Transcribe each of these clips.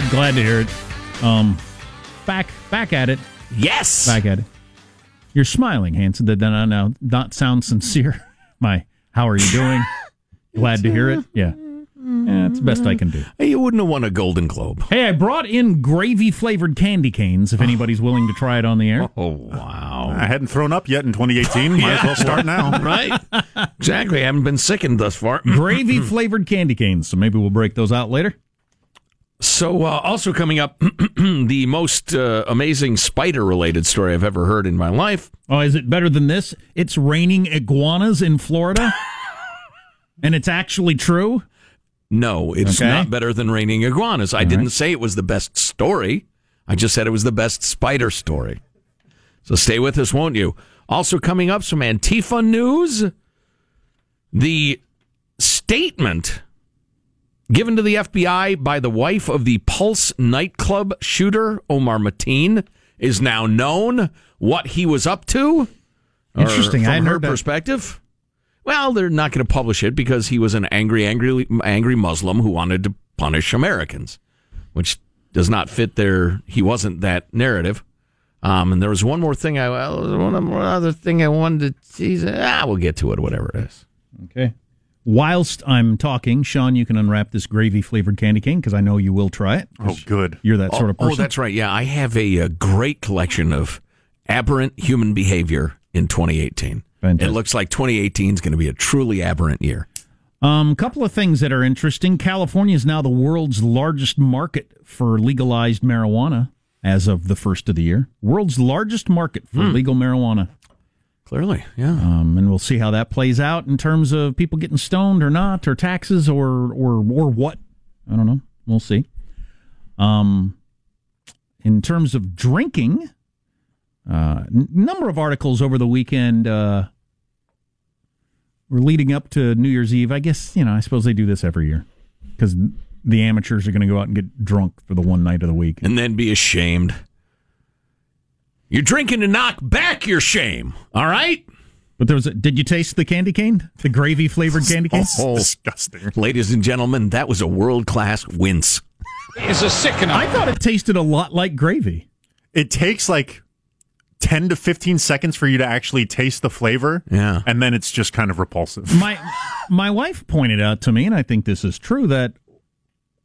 Good. Glad to hear it. Um, back back at it. Yes. Back at it. You're smiling, Hanson. Did that now not sound sincere? My, how are you doing? Glad to hear it. Yeah. Yeah, it's the best I can do. Hey, you wouldn't have won a Golden Globe. Hey, I brought in gravy flavored candy canes if anybody's willing to try it on the air. Oh, wow. I hadn't thrown up yet in 2018. Might as well start now. right? Exactly. I haven't been sickened thus far. Gravy flavored candy canes. So maybe we'll break those out later. So, uh, also coming up, the most uh, amazing spider related story I've ever heard in my life. Oh, is it better than this? It's raining iguanas in Florida? and it's actually true? No, it's Okay. not better than raining iguanas. I didn't right. say it was the best story. I just said it was the best spider story. So stay with us, won't you? Also coming up, some Antifa news. The statement given to the FBI by the wife of the Pulse nightclub shooter, Omar Mateen, is now known what he was up to. Interesting. From her perspective. Well, they're not going to publish it because he was an angry, angry, angry Muslim who wanted to punish Americans, which does not fit their. He wasn't that narrative. Um, and there was one more thing. I well, one other thing I wanted to tease. Ah, we'll get to it. Whatever it is. Okay. Whilst I'm talking, Sean, you can unwrap this gravy flavored candy cane because I know you will try it. Oh, good. You're that sort of oh, person. Oh, that's right. Yeah, I have a, uh great collection of aberrant human behavior in 2018. Fantastic. It looks like 2018 is going to be a truly aberrant year. Um, couple of things that are interesting. California is now the world's largest market for legalized marijuana as of the first of the year. World's largest market for legal marijuana. Clearly, yeah. Um, and we'll see how that plays out in terms of people getting stoned or not, or taxes, or or or what. I don't know. We'll see. Um, in terms of drinking, uh, n- number of articles over the weekend uh, were leading up to New Year's Eve. I guess you know. I suppose they do this every year because the amateurs are going to go out and get drunk for the one night of the week. And then be ashamed. You're drinking to knock back your shame. All right. But there was. A, did you taste the candy cane? The gravy flavored candy cane? Oh, Disgusting. ladies and gentlemen, that was a world class wince. Is a sickener. I thought it tasted a lot like gravy. It takes like 10 to 15 seconds for you to actually taste the flavor. Yeah. And then it's just kind of repulsive. my my wife pointed out to me, and I think this is true, that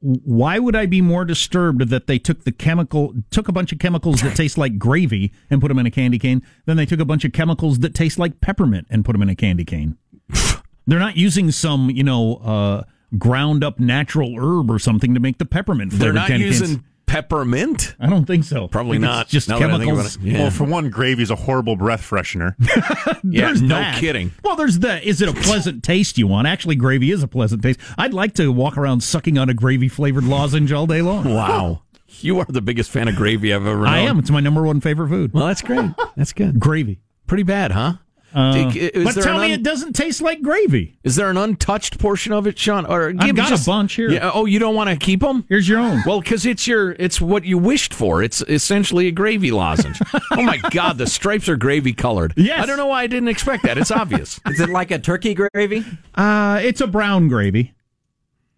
why would I be more disturbed that they took the chemical took a bunch of chemicals that taste like gravy and put them in a candy cane than they took a bunch of chemicals that taste like peppermint and put them in a candy cane? They're not using some you know uh, ground up natural herb or something to make the peppermint. They're not candy using canes. Peppermint. I don't think so. Probably think not. Just now that I think about chemicals. it. Yeah. Well, for one, gravy's a horrible breath freshener. yeah, There's no that. kidding. Well, there's the is it a pleasant taste you want? Actually, gravy is a pleasant taste. I'd like to walk around sucking on a gravy flavored lozenge all day long. Wow. You are the biggest fan of gravy I've ever known. I am. It's my number one favorite food. Well, that's great. That's good. Gravy. Pretty bad, huh? Uh, but tell an me un- it doesn't taste like gravy. Is there an untouched portion of it, Sean? Or give got a bunch here. Yeah. Oh, you don't want to keep them? Here's your own. Well, because it's your, it's what you wished for. It's essentially a gravy lozenge. oh my God, the stripes are gravy colored. Yes. I don't know why I didn't expect that. It's obvious. Is it like a turkey gravy? Uh, it's a brown gravy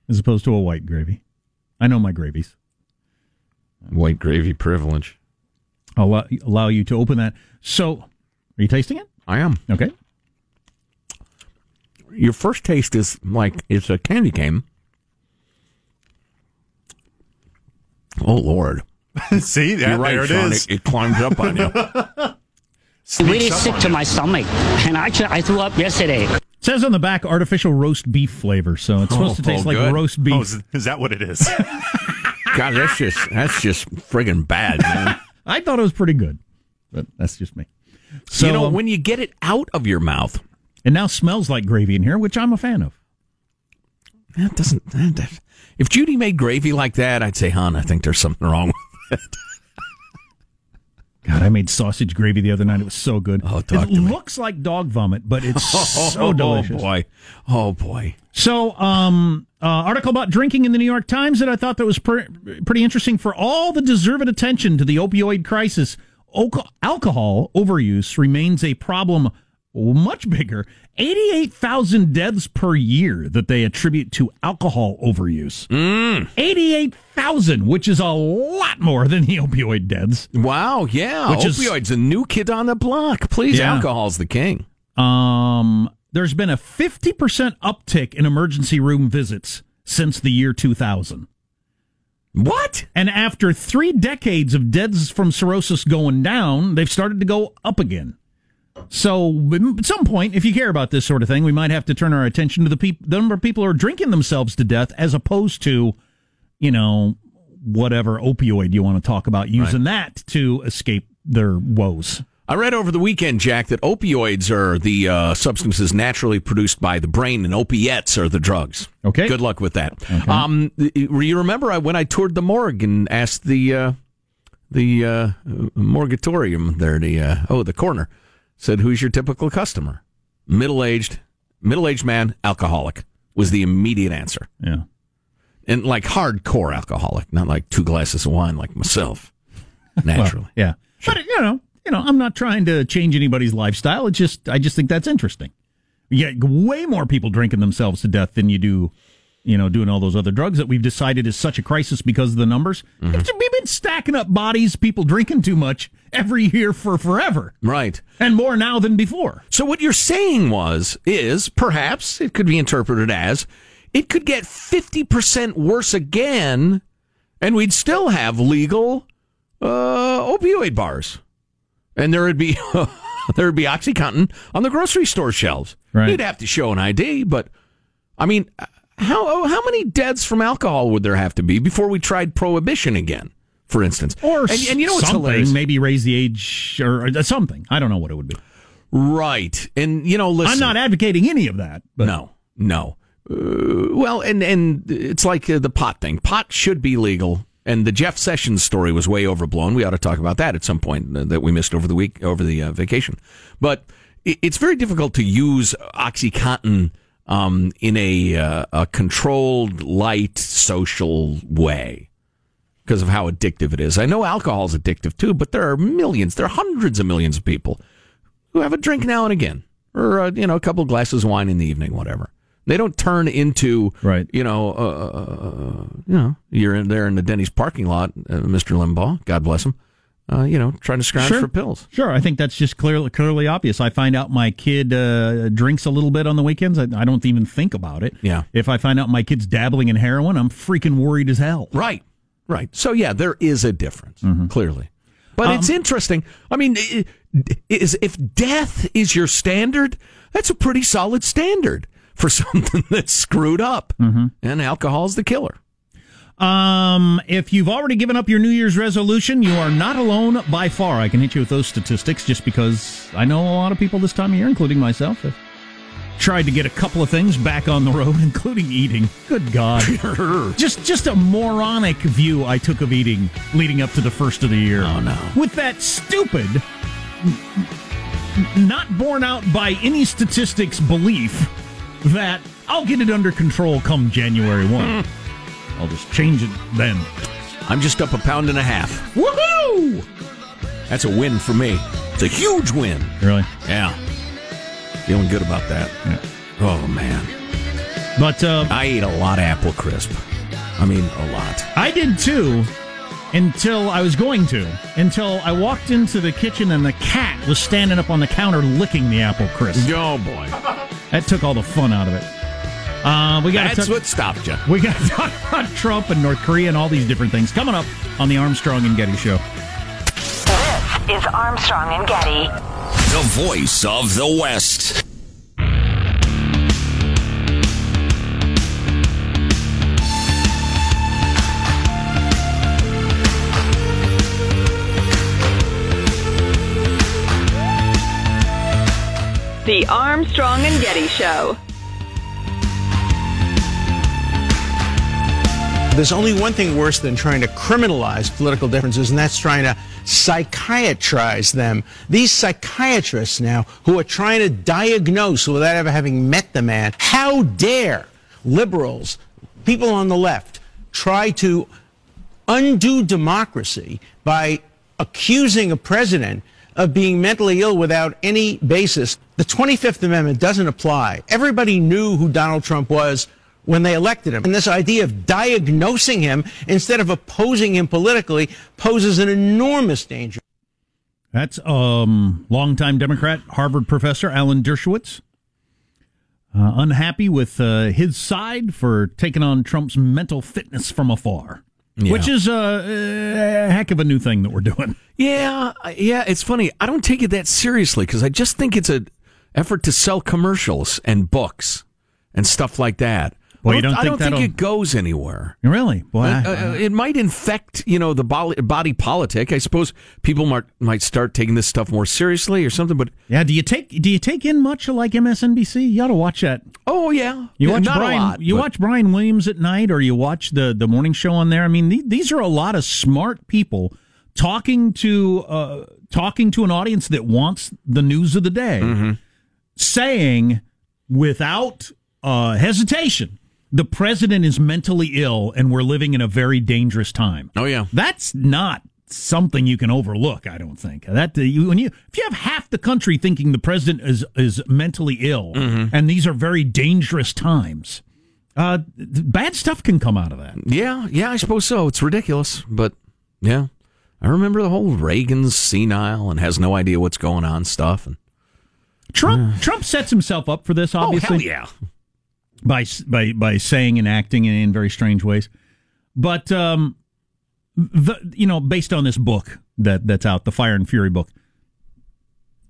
as opposed to a white gravy. I know my gravies. White gravy privilege. I'll allow, allow you to open that. So, are you tasting it? I am. Okay. Your first taste is like it's a candy cane. Oh Lord! See, yeah, You're right, there it Sean. is. It, it climbs up on you. really Sneaks up sick on to you. my stomach. And actually, I threw up yesterday. It says on the back artificial roast beef flavor, so it's supposed oh, to Oh, taste like good. roast beef. Oh, is, is that what it is? God, that's just that's just friggin' bad, man. I thought it was pretty good, but that's just me. So, you know, um, when you get it out of your mouth, it now smells like gravy in here, which I'm a fan of. that doesn't. That, that- if Judy made gravy like that, I'd say, hon, I think there's something wrong with it. God, I made sausage gravy the other night. It was so good. Oh, talk it to me. looks like dog vomit, but it's so delicious. Oh boy, oh boy. So, um, uh, article about drinking in the New York Times that I thought that was pretty interesting for all the deserved attention to the opioid crisis. Alco- alcohol overuse remains a problem much bigger. 88,000 deaths per year that they attribute to alcohol overuse. Mm. 88,000, which is a lot more than the opioid deaths. Wow, yeah. Which is- Opioids, a new kid on the block. Please, Yeah. alcohol's the king. Um, there's been a 50% uptick in emergency room visits since the year 2000. What? And after three decades of deaths from cirrhosis going down, they've started to go up again. So, at some point, if you care about this sort of thing, we might have to turn our attention to the, peop- the number of people who are drinking themselves to death as opposed to, you know, whatever opioid you want to talk about, using that to escape their woes. I read over the weekend, Jack, that opioids are the uh, substances naturally produced by the brain, and opiates are the drugs. Okay. Good luck with that. Um, you remember I, when I toured the morgue and asked the uh, the uh, morgatorium there, the uh, oh the coroner said, "Who's your typical customer?" Middle aged, middle aged man, alcoholic was the immediate answer, Yeah. and like hardcore alcoholic, not like two glasses of wine like myself. Naturally. Yeah. But you know, you know, I'm not trying to change anybody's lifestyle. It's just I just think that's interesting. You get way more people drinking themselves to death than you do, you know, doing all those other drugs that we've decided is such a crisis because of the numbers. We've been stacking up bodies, people drinking too much every year for forever, right. and more now than before. So what you're saying was is perhaps it could be interpreted as it could get 50% worse again and we'd still have legal uh, opioid bars. And there would be there would be OxyContin on the grocery store shelves. Right. You'd have to show an ID, but I mean how how many deaths from alcohol would there have to be before we tried prohibition again? For instance, Or and, and you know what's something, hilarious? maybe raise the age or, something. I don't know what it would be. Right, and you know, listen, I'm not advocating any of that. But No, no. Uh, well, and and it's like uh, the pot thing. Pot should be legal, and the Jeff Sessions story was way overblown. We ought to talk about that at some point uh, that we missed over the week over the uh, vacation. But it's very difficult to use OxyContin um, in a uh, a controlled, light, social way because of how addictive it is. I know alcohol is addictive too, but there are millions, there are hundreds of millions of people who have a drink now and again, or uh, you know, a couple of glasses of wine in the evening, whatever. They don't turn into right. You know, uh, you know, you're in there in the Denny's parking lot, uh, Mr. Limbaugh, God bless him. Uh, you know, trying to scrounge Sure. for pills. Sure, I think that's just clearly clearly obvious. I find out my kid uh, drinks a little bit on the weekends. I, I don't even think about it. Yeah. If I find out my kid's dabbling in heroin, I'm freaking worried as hell. Right. Right. So yeah, there is a difference clearly, but Um, it's interesting. I mean, is if death is your standard, that's a pretty solid standard for something that's screwed up, and alcohol's the killer. Um, if you've already given up your New Year's resolution, you are not alone by far. I can hit you with those statistics just because I know a lot of people this time of year, including myself, have tried to get a couple of things back on the road, including eating. Good God. just just a moronic view I took of eating leading up to the first of the year. Oh, no. With that stupid not borne out by any statistics belief that I'll get it under control come January 1. I'll just change it then. I'm just up a pound and a half. Woohoo! That's a win for me. It's a huge win. Really? Yeah. Feeling good about that. Yeah. Oh man, But uh, I ate a lot of apple crisp. I mean, a lot. I did too until I was going to. Until I walked into the kitchen and the cat was standing up on the counter licking the apple crisp. Oh boy, That took all the fun out of it. Uh, we got that's to what stopped you. we got to talk about Trump and North Korea and all these different things coming up on the Armstrong and Getty Show. This is Armstrong and Getty. The voice of the West. The Armstrong and Getty Show. There's only one thing worse than trying to criminalize political differences, and that's trying to psychiatrize them. These psychiatrists now who are trying to diagnose without ever having met the man, how dare liberals, people on the left, try to undo democracy by accusing a president of being mentally ill without any basis. The 25th Amendment doesn't apply. Everybody knew who Donald Trump was when they elected him. And this idea of diagnosing him instead of opposing him politically poses an enormous danger. That's um, longtime Democrat, Harvard professor Alan Dershowitz. Uh, unhappy with uh, his side for taking on Trump's mental fitness from afar, which is uh, a heck of a new thing that we're doing. Yeah, yeah. It's funny. I don't take it that seriously because I just think it's an effort to sell commercials and books and stuff like that. Well, I you don't I think don't think it goes anywhere. Really? Boy, Uh, I- uh, it might infect, you know, the body, body politic. I suppose people might might start taking this stuff more seriously or something. But yeah, do you take do you take in much like MSNBC? You ought to watch that. oh yeah, You watch not Brian. a lot. you but- watch Brian Williams at night, or you watch the the morning show on there. I mean, the, these are a lot of smart people talking to uh, talking to an audience that wants the news of the day, Mm-hmm. Saying without uh, hesitation, the president is mentally ill, and we're living in a very dangerous time. Oh yeah, That's not something you can overlook. I don't think that you, when you if you have half the country thinking the president is is mentally ill, Mm-hmm. and these are very dangerous times, uh, th- bad stuff can come out of that. yeah, yeah. I suppose so. It's ridiculous, but yeah. I remember the whole Reagan's senile and has no idea what's going on stuff. And Trump Trump sets himself up for this, obviously. oh hell yeah, by by by saying and acting in, in very strange ways. But um, the you know, based on this book that that's out, the Fire and Fury book,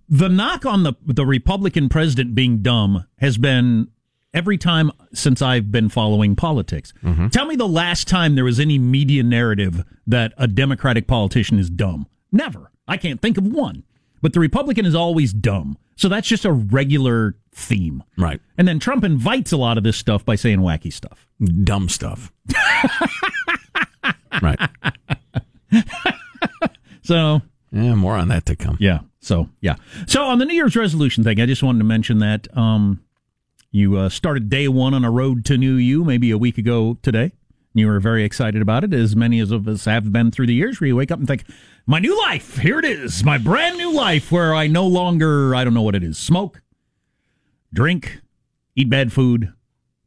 the knock on the the Republican president being dumb has been every time since I've been following politics. Tell me the last time there was any media narrative that a Democratic politician is dumb. Never. I can't think of one. But the Republican is always dumb. So that's just a regular theme. Right. And then Trump invites a lot of this stuff by saying wacky stuff. Dumb stuff. right. So, Yeah, more on that to come. yeah. So, yeah. So on the New Year's resolution thing, I just wanted to mention that um, you uh, started day one on a road to new you maybe a week ago today. You were very excited about it, as many of us have been through the years, where you wake up and think, my new life, here it is, my brand new life, where I no longer, I don't know what it is, smoke, drink, eat bad food.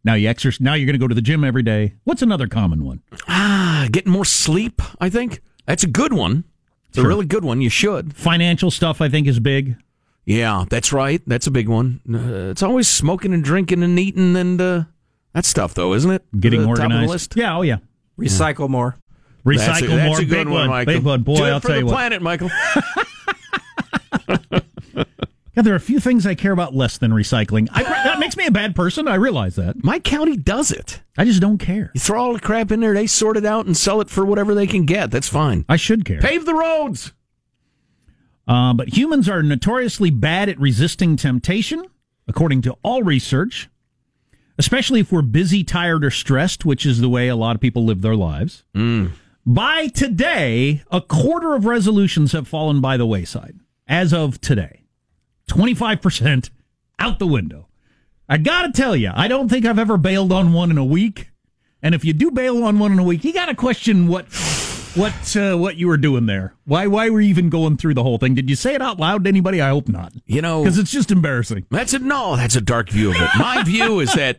Now you exercise. Now you're going to go to the gym every day. What's another common one? Ah, getting more sleep, I think. That's a good one. It's a really good one. You should. Financial stuff, I think, is big. Yeah, that's right. That's a big one. Uh, it's always smoking and drinking and eating and uh, that stuff, though, isn't it? Getting The top of the organized. list? Yeah. Oh, yeah. Recycle more. Recycle That's a, that's more. a good big one, Michael. Big one. Boy, I'll for tell the you what. planet, Michael. Yeah, there are a few things I care about less than recycling. I, that makes me a bad person. I realize that. My county does it. I just don't care. You throw all the crap in there, they sort it out and sell it for whatever they can get. That's fine. I should care. Pave the roads. Uh, but humans are notoriously bad at resisting temptation, according to all research, especially if we're busy, tired, or stressed, which is the way a lot of people live their lives. By today, a quarter of resolutions have fallen by the wayside. As of today, 25% out the window. I gotta tell you, I don't think I've ever bailed on one in a week. And if you do bail on one in a week, you gotta question what what uh, what you were doing there. Why why were you even going through the whole thing? Did you say it out loud to anybody? I hope not. You know, Because it's just embarrassing. That's a no. That's a dark view of it. My view is that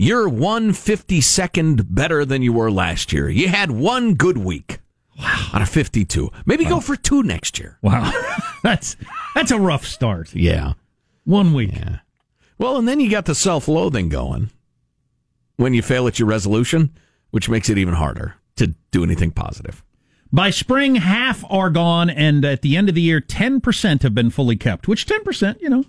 you're one fifty second better than you were last year. You had one good week Wow. out of fifty two. Maybe go for two next year. Wow, that's that's a rough start. Yeah. One week. Yeah. Well, and then you got the self loathing going when you fail at your resolution, which makes it even harder to do anything positive. By spring, half are gone, and at the end of the year, ten percent have been fully kept. Which ten percent, you know.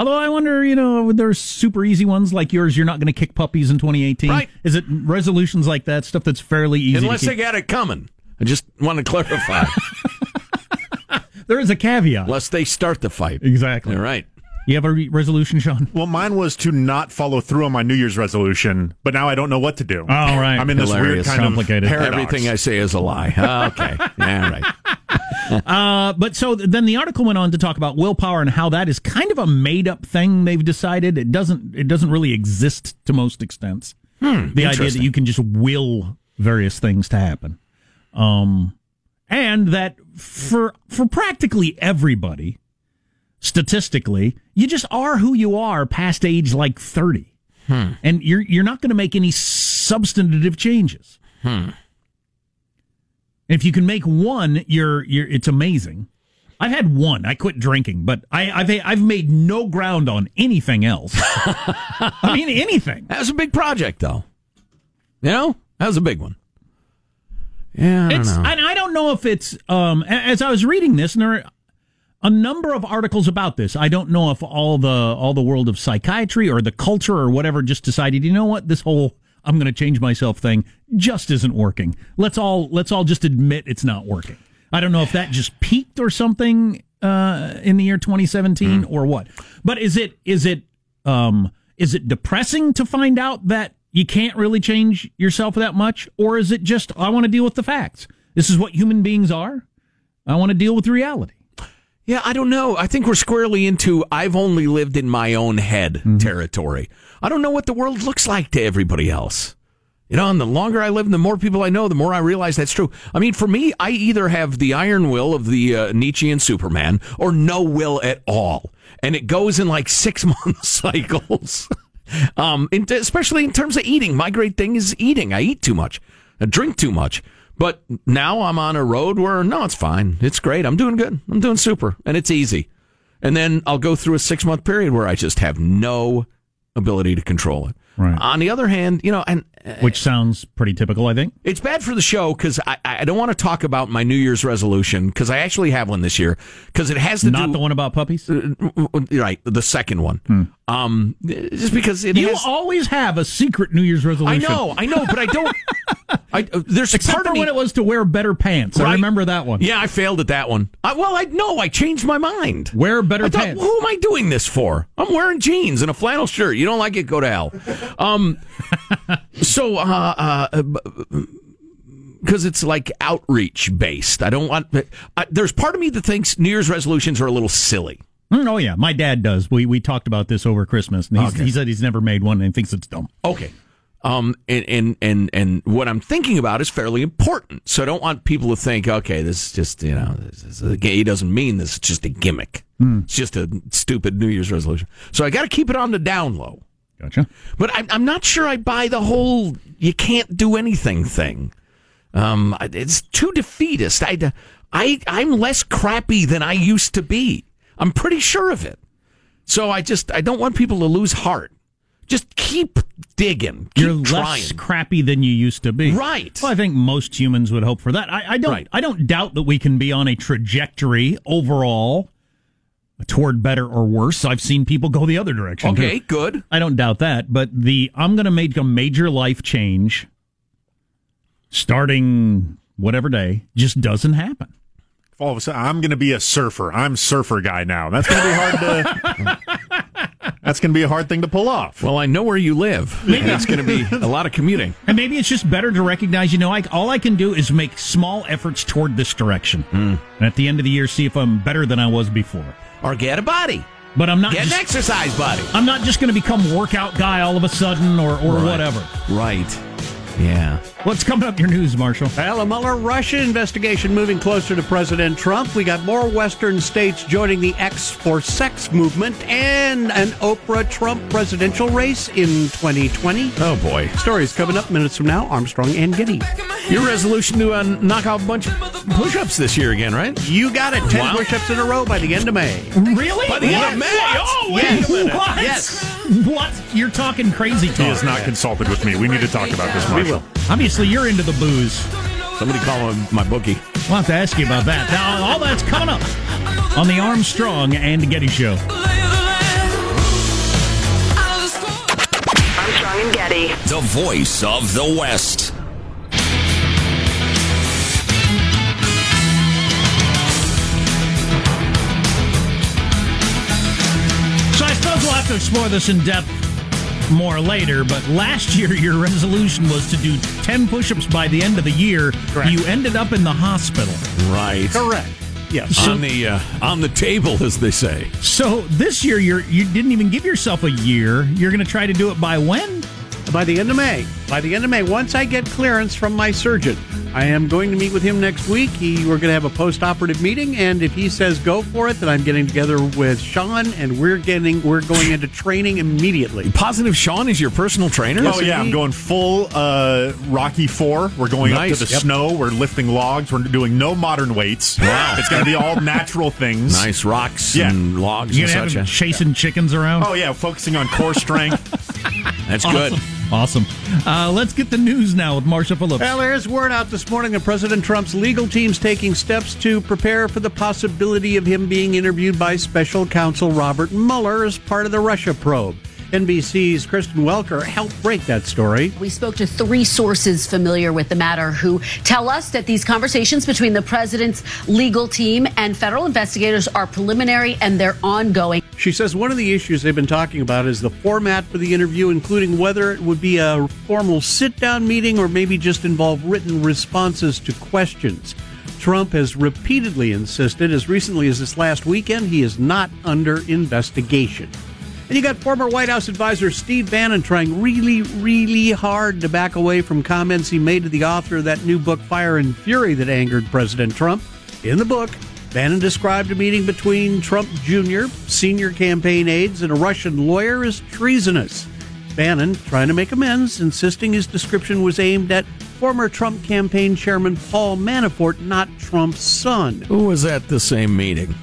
Although I wonder, you know, there's super easy ones like yours. You're not going to kick puppies in 2018, Right. Is it resolutions like that stuff that's fairly easy? Unless to they keep? got it coming. I just want to clarify. there is a caveat. Unless they start the fight. Exactly. All right. You have a re- resolution, Sean? Well, mine was to not follow through on my New Year's resolution, but now I don't know what to do. All right. I'm in this Hilarious. weird kind Complicated. of paradox. Everything I say is a lie. Okay. All right. Uh, but so then the article went on to talk about willpower and how that is kind of a made up thing. They've decided it doesn't it doesn't really exist to most extents. the idea that you can just will various things to happen, um, and that for for practically everybody, statistically, you just are who you are past age like thirty, and you're you're not going to make any substantive changes. If you can make one, you're you're it's amazing. I've had one. I quit drinking, but I, I've I've made no ground on anything else. I mean anything. That was a big project, though. You know, that was a big one. Yeah, I don't It's know. and I don't know if it's um as I was reading this, and there are a number of articles about this. I don't know if all the all the world of psychiatry or the culture or whatever just decided, you know what, this whole I'm going to change myself thing just isn't working. Let's all let's all just admit it's not working. I don't know if that just peaked or something uh, in the year 2017 or what. But is it is it um, is it depressing to find out that you can't really change yourself that much, or is it just I want to deal with the facts? This is what human beings are. I want to deal with reality. Yeah, I don't know. I think we're squarely into I've only lived in my own head Mm-hmm. territory. I don't know what the world looks like to everybody else. You know, and the longer I live and the more people I know, the more I realize that's true. I mean, for me, I either have the iron will of the uh, Nietzschean Superman or no will at all. And it goes in like six month cycles. um, especially in terms of eating. My great thing is eating. I eat too much, I drink too much. But now I'm on a road where, no, it's fine. It's great. I'm doing good. I'm doing super. And it's easy. And then I'll go through a six month period where I just have no ability to control it. Right. On the other hand, you know, and which sounds pretty typical, I think. It's bad for the show because I, I don't want to talk about my New Year's resolution because I actually have one this year because it has to Not do the one about puppies. right the second one. Um, just because it you has, always have a secret New Year's resolution. I know, I know, but I don't. I, uh, there's Except part for of me when it was to wear better pants. I remember that one. Yeah, I failed at that one. I, well, I no, I changed my mind. Wear better I thought, pants. who am I doing this for? I'm wearing jeans and a flannel shirt. You don't like it? Go to hell. Um, so, uh, uh, because it's like outreach based. I don't want. Uh, there's part of me that thinks New Year's resolutions are a little silly. Mm, Oh yeah, my dad does. We we talked about this over Christmas, and Okay. he said he's never made one and he thinks it's dumb. Okay. Um, and, and, and, and what I'm thinking about is fairly important. So I don't want people to think, okay, this is just, you know, this is a, he doesn't mean this. It's just a gimmick. It's just a stupid New Year's resolution. So I got to keep it on the down low. Gotcha. But I'm, I'm not sure I buy the whole you can't do anything thing. Um, it's too defeatist. I, I, I'm less crappy than I used to be. I'm pretty sure of it. So I just, I don't want people to lose heart. Just keep digging. Keep You're trying. less crappy than you used to be. Right. Well, I think most humans would hope for that. I, I don't. Right. I don't doubt that we can be on a trajectory overall toward better or worse. I've seen people go the other direction. too. Okay, good. I don't doubt that, but the I'm going to make a major life change starting whatever day just doesn't happen. All of a sudden, I'm going to be a surfer. I'm surfer guy now. That's going to be hard to. that's going to be a hard thing to pull off. Well, I know where you live. Maybe it's going to be a lot of commuting. And maybe it's just better to recognize, you know, I, all I can do is make small efforts toward this direction. Hmm. And at the end of the year, see if I'm better than I was before. Or get a body. But I'm not Get just, an exercise body. I'm not just going to become workout guy all of a sudden or, or Right. whatever. Right. Yeah. What's coming up in your news, Marsha? Well, a Mueller Russia investigation moving closer to President Trump. We got more Western states joining the X for Sex movement and an Oprah Trump presidential race in 2020. Oh, boy. Stories coming up minutes from now. Armstrong and Getty. Your resolution to uh, knock out a bunch of push ups this year again, right? You got it. 10 Wow. push ups in a row by the end of May. Really? By the end of May. What? Oh, wait Yes. a minute. What? Yes. What? You're talking crazy He talk. has not consulted with me. We need to talk about this, We Marsha. will. Obviously, you're into the booze. Somebody call him my bookie. We'll have to ask you about that. Now, all that's coming up on the Armstrong and Getty Show. Armstrong and Getty. The voice of the West. So I suppose we'll have to explore this in depth more later, but last year your resolution was to do 10 push ups by the end of the year. Correct. You ended up in the hospital. Right. Correct. Yes. on the uh, on the table, as they say. So this year you're you didn't even give yourself a year. You're going to try to do it by when? By the end of May. By the end of May, once I get clearance from my surgeon, I am going to meet with him next week. He, we're going to have a post-operative meeting, and if he says go for it, then I'm getting together with Sean, and we're getting we're going into training immediately. Positive Sean is your personal trainer? Oh yeah, I'm going full uh, Rocky Four. We're going Nice. up to the Yep. snow. We're lifting logs. We're doing no modern weights. Wow. it's going to be all natural things. Nice rocks Yeah. and logs You're and such. have him chasing chickens around? Oh yeah, focusing on core strength. That's good. Awesome. Uh, let's get the news now with Marsha Phillips. Well, there's word out this morning that President Trump's legal team's taking steps to prepare for the possibility of him being interviewed by special counsel Robert Mueller as part of the Russia probe. NBC's Kristen Welker helped break that story. We spoke to three sources familiar with the matter who tell us that these conversations between the president's legal team and federal investigators are preliminary and they're ongoing. She says one of the issues they've been talking about is the format for the interview, including whether it would be a formal sit down meeting or maybe just involve written responses to questions. Trump has repeatedly insisted, as recently as this last weekend, he is not under investigation. And you got former White House advisor Steve Bannon trying really, really hard to back away from comments he made to the author of that new book, Fire and Fury, that angered President Trump. In the book, Bannon described a meeting between Trump Jr., senior campaign aides, and a Russian lawyer as treasonous. Bannon trying to make amends, insisting his description was aimed at former Trump campaign chairman Paul Manafort, not Trump's son. Who was at the same meeting?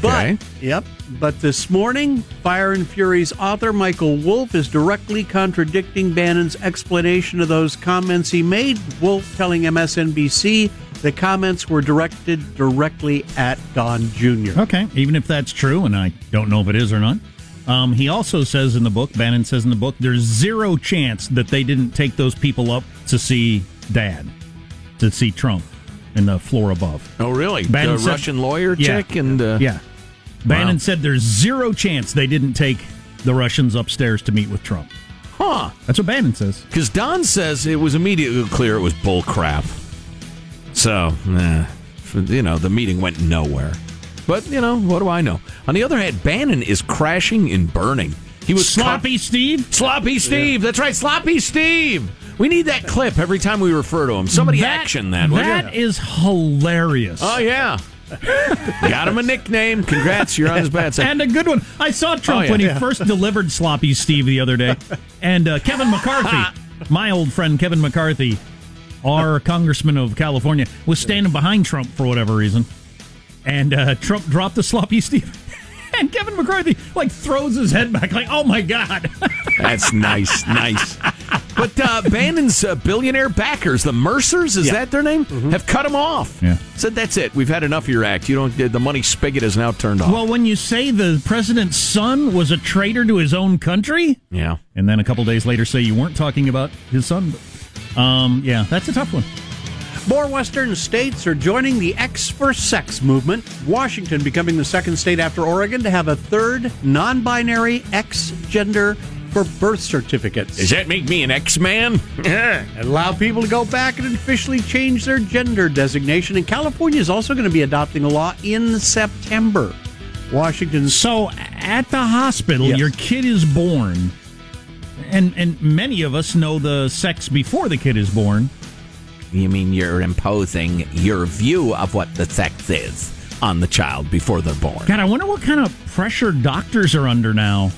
But, Okay. yep. But this morning, Fire and Fury's author Michael Wolff is directly contradicting Bannon's explanation of those comments he made. Wolff telling MSNBC the comments were directed directly at Don Jr. Okay, even if that's true, and I don't know if it is or not. Um, he also says in the book, Bannon says in the book, there's zero chance that they didn't take those people up to see Dad, to see Trump in the floor above. Oh, really? Bannon the said- Russian lawyer Yeah. chick and uh, yeah, Bannon Wow. said there's zero chance they didn't take the Russians upstairs to meet with Trump. Huh. That's what Bannon says. Because Don says it was immediately clear it was bull crap. So, eh, you know, the meeting went nowhere. But, you know, what do I know? On the other hand, Bannon is crashing and burning. He was Sloppy Steve? Sloppy Steve. That's right, Sloppy Steve. We need that clip every time we refer to him. Somebody That- action that. That is hilarious. Oh, yeah. Got him a nickname. Congrats, you're on his bad side. And a good one. I saw Trump Oh, yeah. when he Yeah. first delivered Sloppy Steve the other day. And uh, Kevin McCarthy, my old friend Kevin McCarthy, our congressman of California, was standing behind Trump for whatever reason. And uh, Trump dropped the Sloppy Steve. And Kevin McCarthy, like, throws his head back, like, oh my God. That's nice, nice. But uh, Bannon's uh, billionaire backers, the Mercers, is that their name? Have cut him off. Yeah. Said that's it. We've had enough of your act. You don't. The money spigot is now turned off. Well, when you say the president's son was a traitor to his own country, yeah. and then a couple days later say you weren't talking about his son, um, yeah, that's a tough one. More Western states are joining the X for Sex movement. Washington becoming the second state after Oregon to have a third non binary X gender for birth certificates. Does that make me an X man? Yeah. And allow people to go back and officially change their gender designation. And California is also going to be adopting a law in September. Washington. So at the hospital, Yes. your kid is born, and and many of us know the sex before the kid is born. You mean you're imposing your view of what the sex is on the child before they're born? God, I wonder what kind of pressure doctors are under now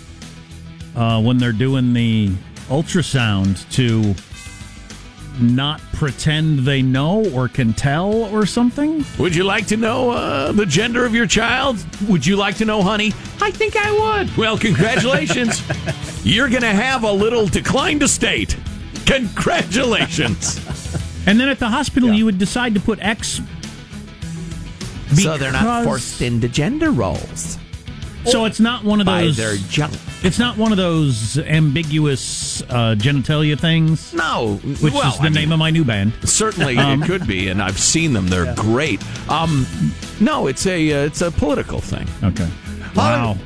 uh, when they're doing the ultrasound to not pretend they know or can tell or something. Would you like to know uh, the gender of your child? Would you like to know, honey? I think I would. Well, congratulations. You're going to have a little declined estate. Congratulations. And then at the hospital, you would decide to put X. so they're not forced into gender roles. So it's not one of By those. their junk. It's not one of those ambiguous uh, genitalia things. No, which well, is the I name mean- of my new band. Certainly, Um, it could be, and I've seen them. They're great. Um, no, it's a uh, it's a political thing. Okay. Wow.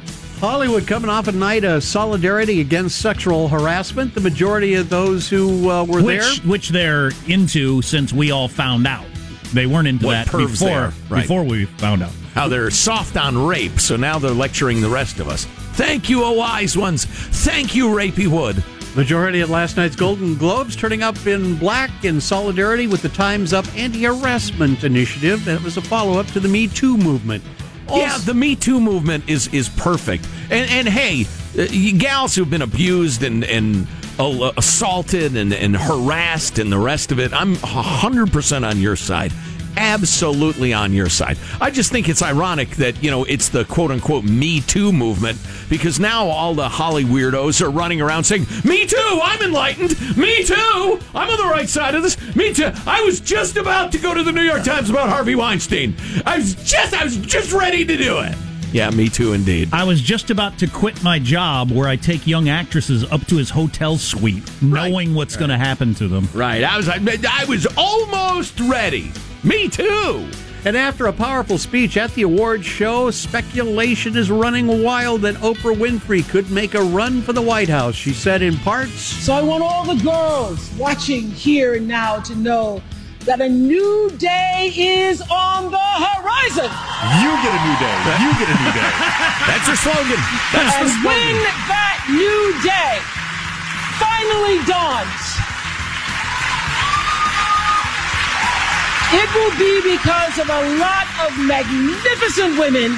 Hollywood coming off a night of solidarity against sexual harassment. The majority of those who uh, were which, there. which they're into since we all found out. They weren't into What that before right. before we found out. How they're soft on rape, so now they're lecturing the rest of us. Thank you, O wise ones. Thank you, Rapey Wood. Majority at last night's Golden Globes turning up in black in solidarity with the Time's Up anti-harassment initiative. That was a follow-up to the Me Too movement. yeah, the Me Too movement is is perfect. And and hey, uh, gals who've been abused and and assaulted and, and harassed and the rest of it, I'm hundred percent on your side. Absolutely on your side. I just think it's ironic that, you know, it's the quote unquote Me Too movement because now all the Holly weirdos are running around saying, Me too, I'm enlightened. Me too, I'm on the right side of this. Me too. I was just about to go to the New York Times about Harvey Weinstein. I was just, I was just ready to do it. Yeah, me too, indeed. I was just about to quit my job where I take young actresses up to his hotel suite, knowing what's going to happen to them. Right. I was, I, I was almost ready. Me too. And after a powerful speech at the awards show, speculation is running wild that Oprah Winfrey could make a run for the White House. She said in parts, So I want all the girls watching here and now to know that a new day is on the horizon. You get a new day. You get a new day. That's your slogan. That's and the slogan. when that new day finally dawns, it will be because of a lot of magnificent women,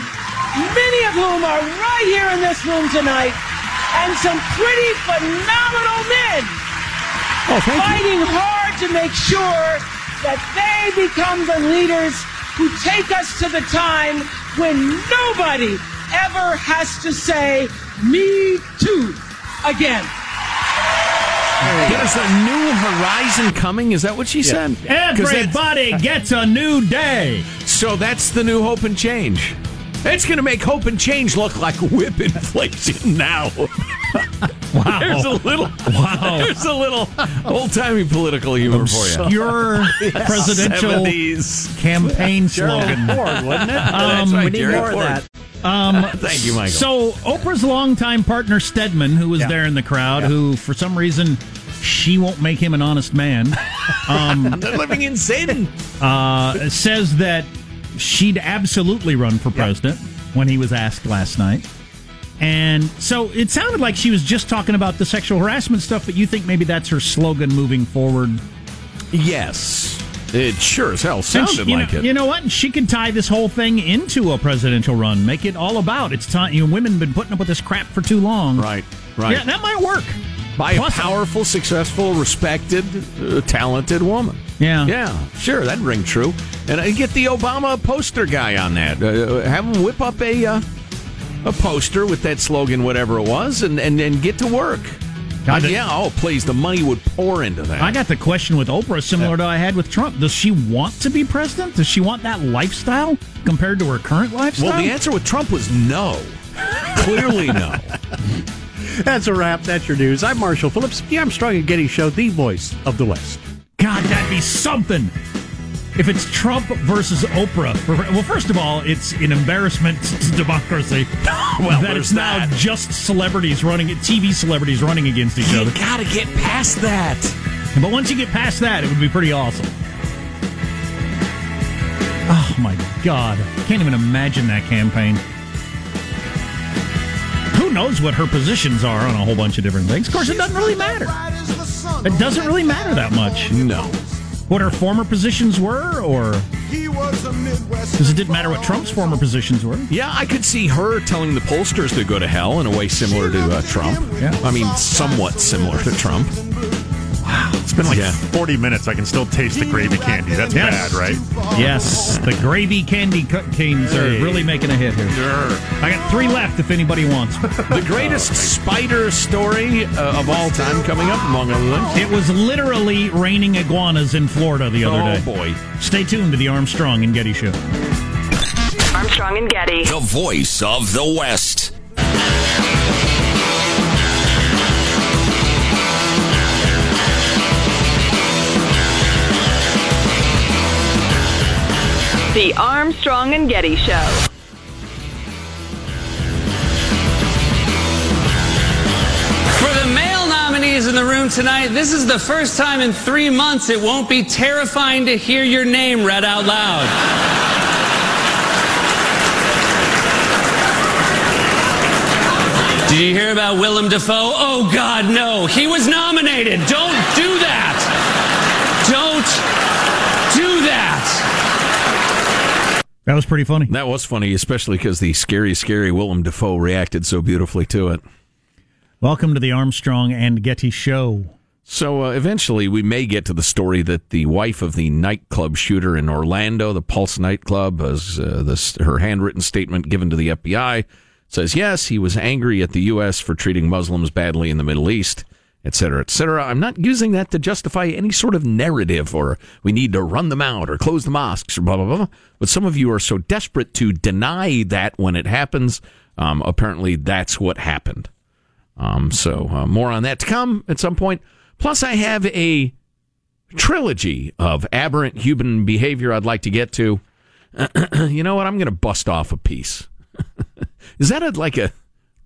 many of whom are right here in this room tonight, and some pretty phenomenal men Oh, thank you. fighting hard to make sure that they become the leaders who take us to the time when nobody ever has to say me too again. There's a new horizon coming. Is that what she said? 'Cause that's- Everybody gets a new day. So that's the new hope and change. It's going to make hope and change look like whip inflation now. Wow. There's a little, Wow. There's a little old timey political humor for you. Obscure presidential 70s. campaign slogan. Ford, wasn't it? That's right, we need Jerry more of that. Um, Thank you, Michael. So Oprah's longtime partner Stedman, who was Yeah. there in the crowd, who for some reason she won't make him an honest man, um, They're living in sin. uh, says that she'd absolutely run for president when he was asked last night. And so it sounded like she was just talking about the sexual harassment stuff, but you think maybe that's her slogan moving forward. Yes. It sure as hell sounded she- like know, it. You know what? She could tie this whole thing into a presidential run. Make it all about it's time. You know, women have been putting up with this crap for too long. Right, right. Yeah, that might work. By Plus- a powerful, successful, respected, uh, talented woman. Yeah. Yeah, sure, that'd ring true. And I get the Obama poster guy on that. Uh, have him whip up a uh, a poster with that slogan, whatever it was, and and, and get to work. God, yeah, oh please, the money would pour into that. I got the question with Oprah similar to I had with Trump. Does she want to be president? Does she want that lifestyle compared to her current lifestyle? well, the answer with Trump was no. Clearly no. That's a wrap. That's your news. I'm Marsha Phillips, Yeah, I'm Armstrong and Getty Show, the voice of the West. God, that'd be something. If it's Trump versus Oprah, well, first of all, it's an embarrassment to democracy. Well, that it's now that. just celebrities running, TV celebrities running against each You other. gotta get past that. But once you get past that, it would be pretty awesome. Oh my God. Can't even imagine that campaign. Who knows what her positions are on a whole bunch of different things? Of course, it doesn't really matter. It doesn't really matter that much. No. What her former positions were, or. Because it didn't matter what Trump's former positions were. Yeah, I could see her telling the pollsters to go to hell in a way similar to uh, Trump. Yeah. I mean, somewhat similar to Trump. It's been like Yeah. 40 minutes. I can still taste the gravy candy. That's Yes. bad, right? Yes, the gravy candy cut canes are really making a hit here. Sure. I got three left if anybody wants. The greatest spider story uh, of all time coming up, among other things. It was literally raining iguanas in Florida the other Oh, day. boy. Stay tuned to the Armstrong and Getty Show. Armstrong and Getty. The voice of the West. The Armstrong and Getty Show. For the male nominees in the room tonight, this is the first time in three months it won't be terrifying to hear your name read out loud. Did you hear about Willem Dafoe? Oh, God, no. He was nominated. Don't do that. Don't do that. Was pretty funny. That was funny, especially because the scary, scary Willem Dafoe reacted so beautifully to it. Welcome to the Armstrong and Getty Show. So uh, eventually, we may get to the story that the wife of the nightclub shooter in Orlando, the Pulse nightclub, as uh, this her handwritten statement given to the FBI says, yes, he was angry at the U.S. for treating Muslims badly in the Middle East, et cetera, et cetera. I'm not using that to justify any sort of narrative or we need to run them out or close the mosques or blah, blah, blah. But some of you are so desperate to deny that when it happens. Um, apparently, that's what happened. Um, so uh, more on that to come at some point. Plus, I have a trilogy of aberrant human behavior I'd like to get to. you know what? I'm going to bust off a piece. Is that a, like a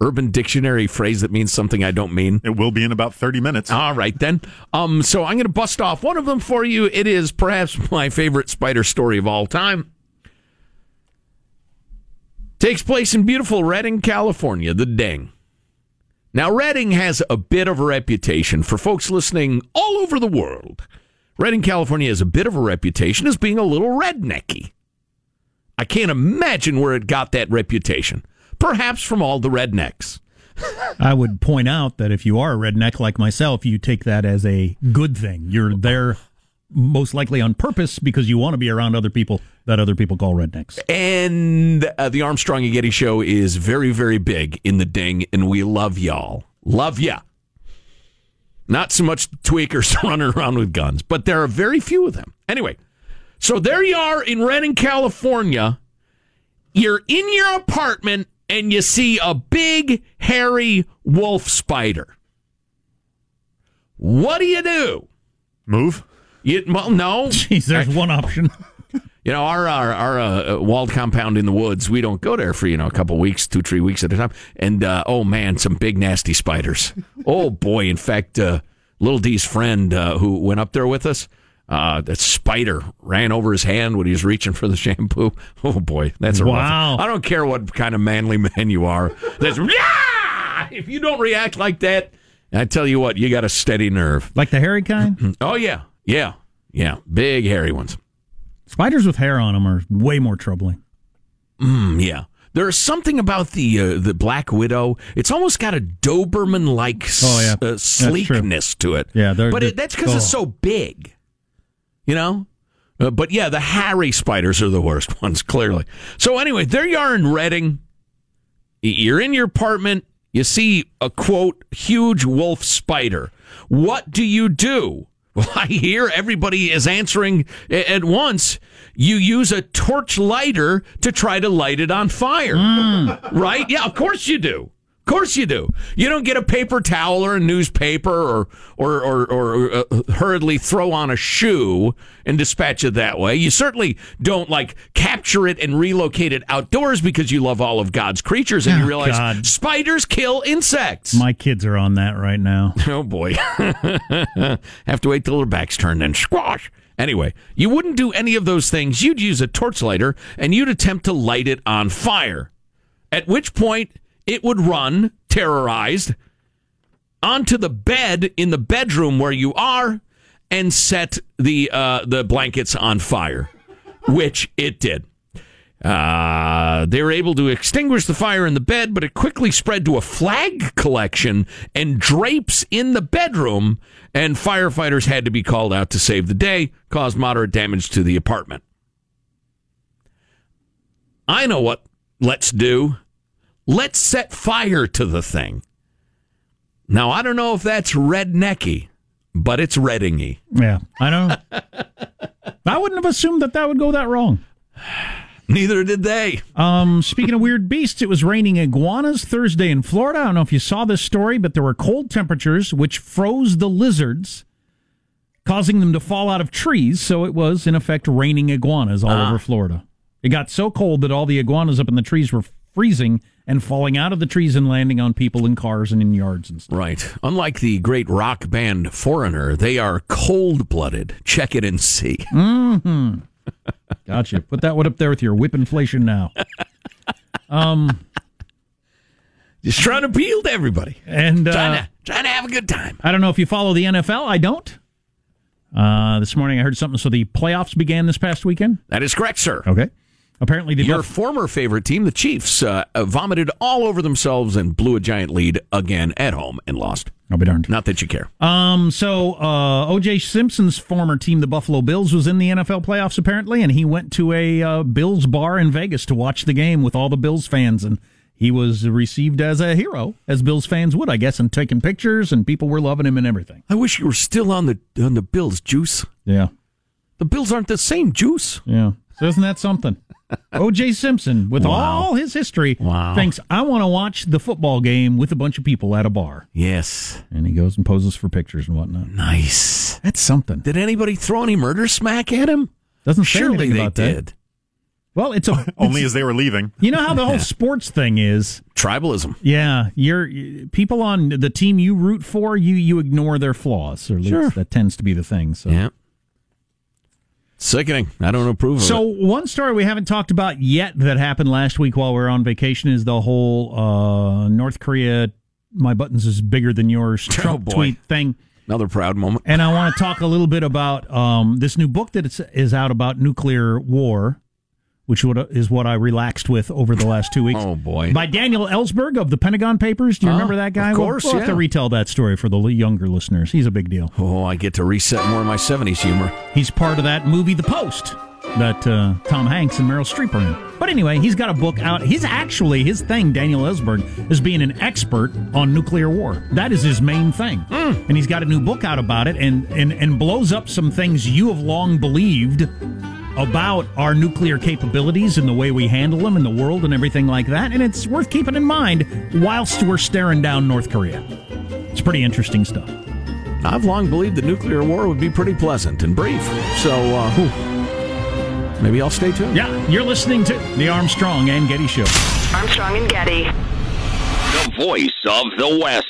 Urban Dictionary phrase that means something I don't mean? It will be in about 30 minutes. All right, then. Um, so I'm going to bust off one of them for you. It is perhaps my favorite spider story of all time. Takes place in beautiful Redding, California, the Ding. Now, Redding has a bit of a reputation for folks listening all over the world. Redding, California has a bit of a reputation as being a little rednecky. I can't imagine where it got that reputation. Perhaps from all the rednecks. I would point out that if you are a redneck like myself, you take that as a good thing. You're there most likely on purpose because you want to be around other people that other people call rednecks. And uh, the Armstrong and Getty show is very, very big in the ding, and we love y'all. Love ya. Not so much tweakers running around with guns, but there are very few of them. Anyway, so there you are in Redding, California. You're in your apartment and you see a big, hairy wolf spider. What do you do? Move? You, well, no. Jeez, there's one option. You know, our our, our uh, walled compound in the woods, we don't go there for you know a couple weeks, two three weeks at a time. And uh, oh man, some big nasty spiders. oh boy, in fact, uh, little D's friend uh, who went up there with us, uh, that spider ran over his hand when he was reaching for the shampoo. Oh boy, that's a Wow. rough. I don't care what kind of manly man you are. That's yeah. If you don't react like that, I tell you what, you got a steady nerve. Like the hairy kind? Oh yeah, yeah, yeah, big hairy ones. Spiders with hair on them are way more troubling. Mm, yeah. There's something about the uh, the Black Widow. It's almost got a Doberman like Oh, yeah. uh, sleekness to it. Yeah, they're- but they're- it, that's because it's oh. so big. You know. Uh, but yeah, the hairy spiders are the worst ones, clearly. So anyway, there you are in Redding. You're in your apartment. You see a quote huge wolf spider. What do you do? Well, I hear everybody is answering at once. You use a torch lighter to try to light it on fire. Right? Yeah, of course you do. Of course you do. You don't get a paper towel or a newspaper or or or, or uh, hurriedly throw on a shoe and dispatch it that way. You certainly don't like capture it and relocate it outdoors because you love all of God's creatures and you Oh, realize God. spiders kill insects. My kids are on that right now. Oh boy. Have to wait till their back's turned and squash. Anyway, you wouldn't do any of those things. You'd use a torch lighter and you'd attempt to light it on fire. At which point it would run, terrorized, onto the bed in the bedroom where you are and set the uh, the blankets on fire, which it did. Uh, they were able to extinguish the fire in the bed, but it quickly spread to a flag collection and drapes in the bedroom, and firefighters had to be called out to save the day, caused moderate damage to the apartment. I know what let's do. Let's set fire to the thing. Now, I don't know if that's rednecky, but it's reddingy. Yeah, I know. I wouldn't have assumed that that would go that wrong. Neither did they. Um, speaking of weird beasts, it was raining iguanas Thursday in Florida. I don't know if you saw this story, but there were cold temperatures which froze the lizards, causing them to fall out of trees. So it was, in effect, raining iguanas all Ah. over Florida. It got so cold that all the iguanas up in the trees were freezing and falling out of the trees and landing on people in cars and in yards and stuff. Right. Unlike the great rock band Foreigner, they are cold blooded. Check it and see. hmm Gotcha. Put that one up there with your whip inflation now. Um, Just trying to appeal to everybody. and uh, trying, to, trying to have a good time. I don't know if you follow the NFL. I don't. Uh, this morning I heard something. So the playoffs began this past weekend. That is correct, sir. Okay. Apparently, Your Buff- former favorite team, the Chiefs, uh, uh, vomited all over themselves and blew a giant lead again at home and lost. I'll be darned. Not that you care. Um, so uh, O.J. Simpson's former team, the Buffalo Bills, was in the NFL playoffs apparently, and he went to a uh, Bills bar in Vegas to watch the game with all the Bills fans, and he was received as a hero, as Bills fans would, I guess, and taking pictures, and people were loving him and everything. I wish you were still on the on the Bills, Juice. Yeah, The Bills aren't the same, Juice. yeah. So isn't that something? O.J. Simpson, with Wow. all his history, Wow. thinks I want to watch the football game with a bunch of people at a bar, Yes. and he goes and poses for pictures and whatnot. Nice. That's something. Did anybody throw any murder smack at him? Doesn't say Surely anything they about that. did. Well, it's a Only as they were leaving. You know how the whole sports thing is. Tribalism. Yeah, you're people on the team you root for. You you ignore their flaws, or at least Sure. that tends to be the thing. So, Yeah. Sickening. I don't approve of so it. one story we haven't talked about yet that happened last week while we were on vacation is the whole uh, North Korea. My buttons is bigger than yours. Trump boy. tweet thing. Another proud moment. And I want to talk a little bit about um, this new book that is out about nuclear war, which is what I relaxed with over the last two weeks. Oh boy! By Daniel Ellsberg of the Pentagon Papers. Do you remember that guy? of course, we'll, we'll have to retell that story for the younger listeners. He's a big deal. Oh, I get to reset more of my '70s humor. He's part of that movie, The Post, that uh, Tom Hanks and Meryl Streep are in. But anyway, he's got a book out. He's actually his thing, Daniel Ellsberg, is being an expert on nuclear war. That is his main thing, and he's got a new book out about it, and and and blows up some things you have long believed about our nuclear capabilities and the way we handle them in the world and everything like that. And it's worth keeping in mind whilst we're staring down North Korea. It's pretty interesting stuff. I've long believed the nuclear war would be pretty pleasant and brief. So, uh, maybe I'll stay tuned. Yeah, you're listening to the Armstrong and Getty Show. Armstrong and Getty. The voice of the West.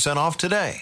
off today.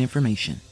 important information.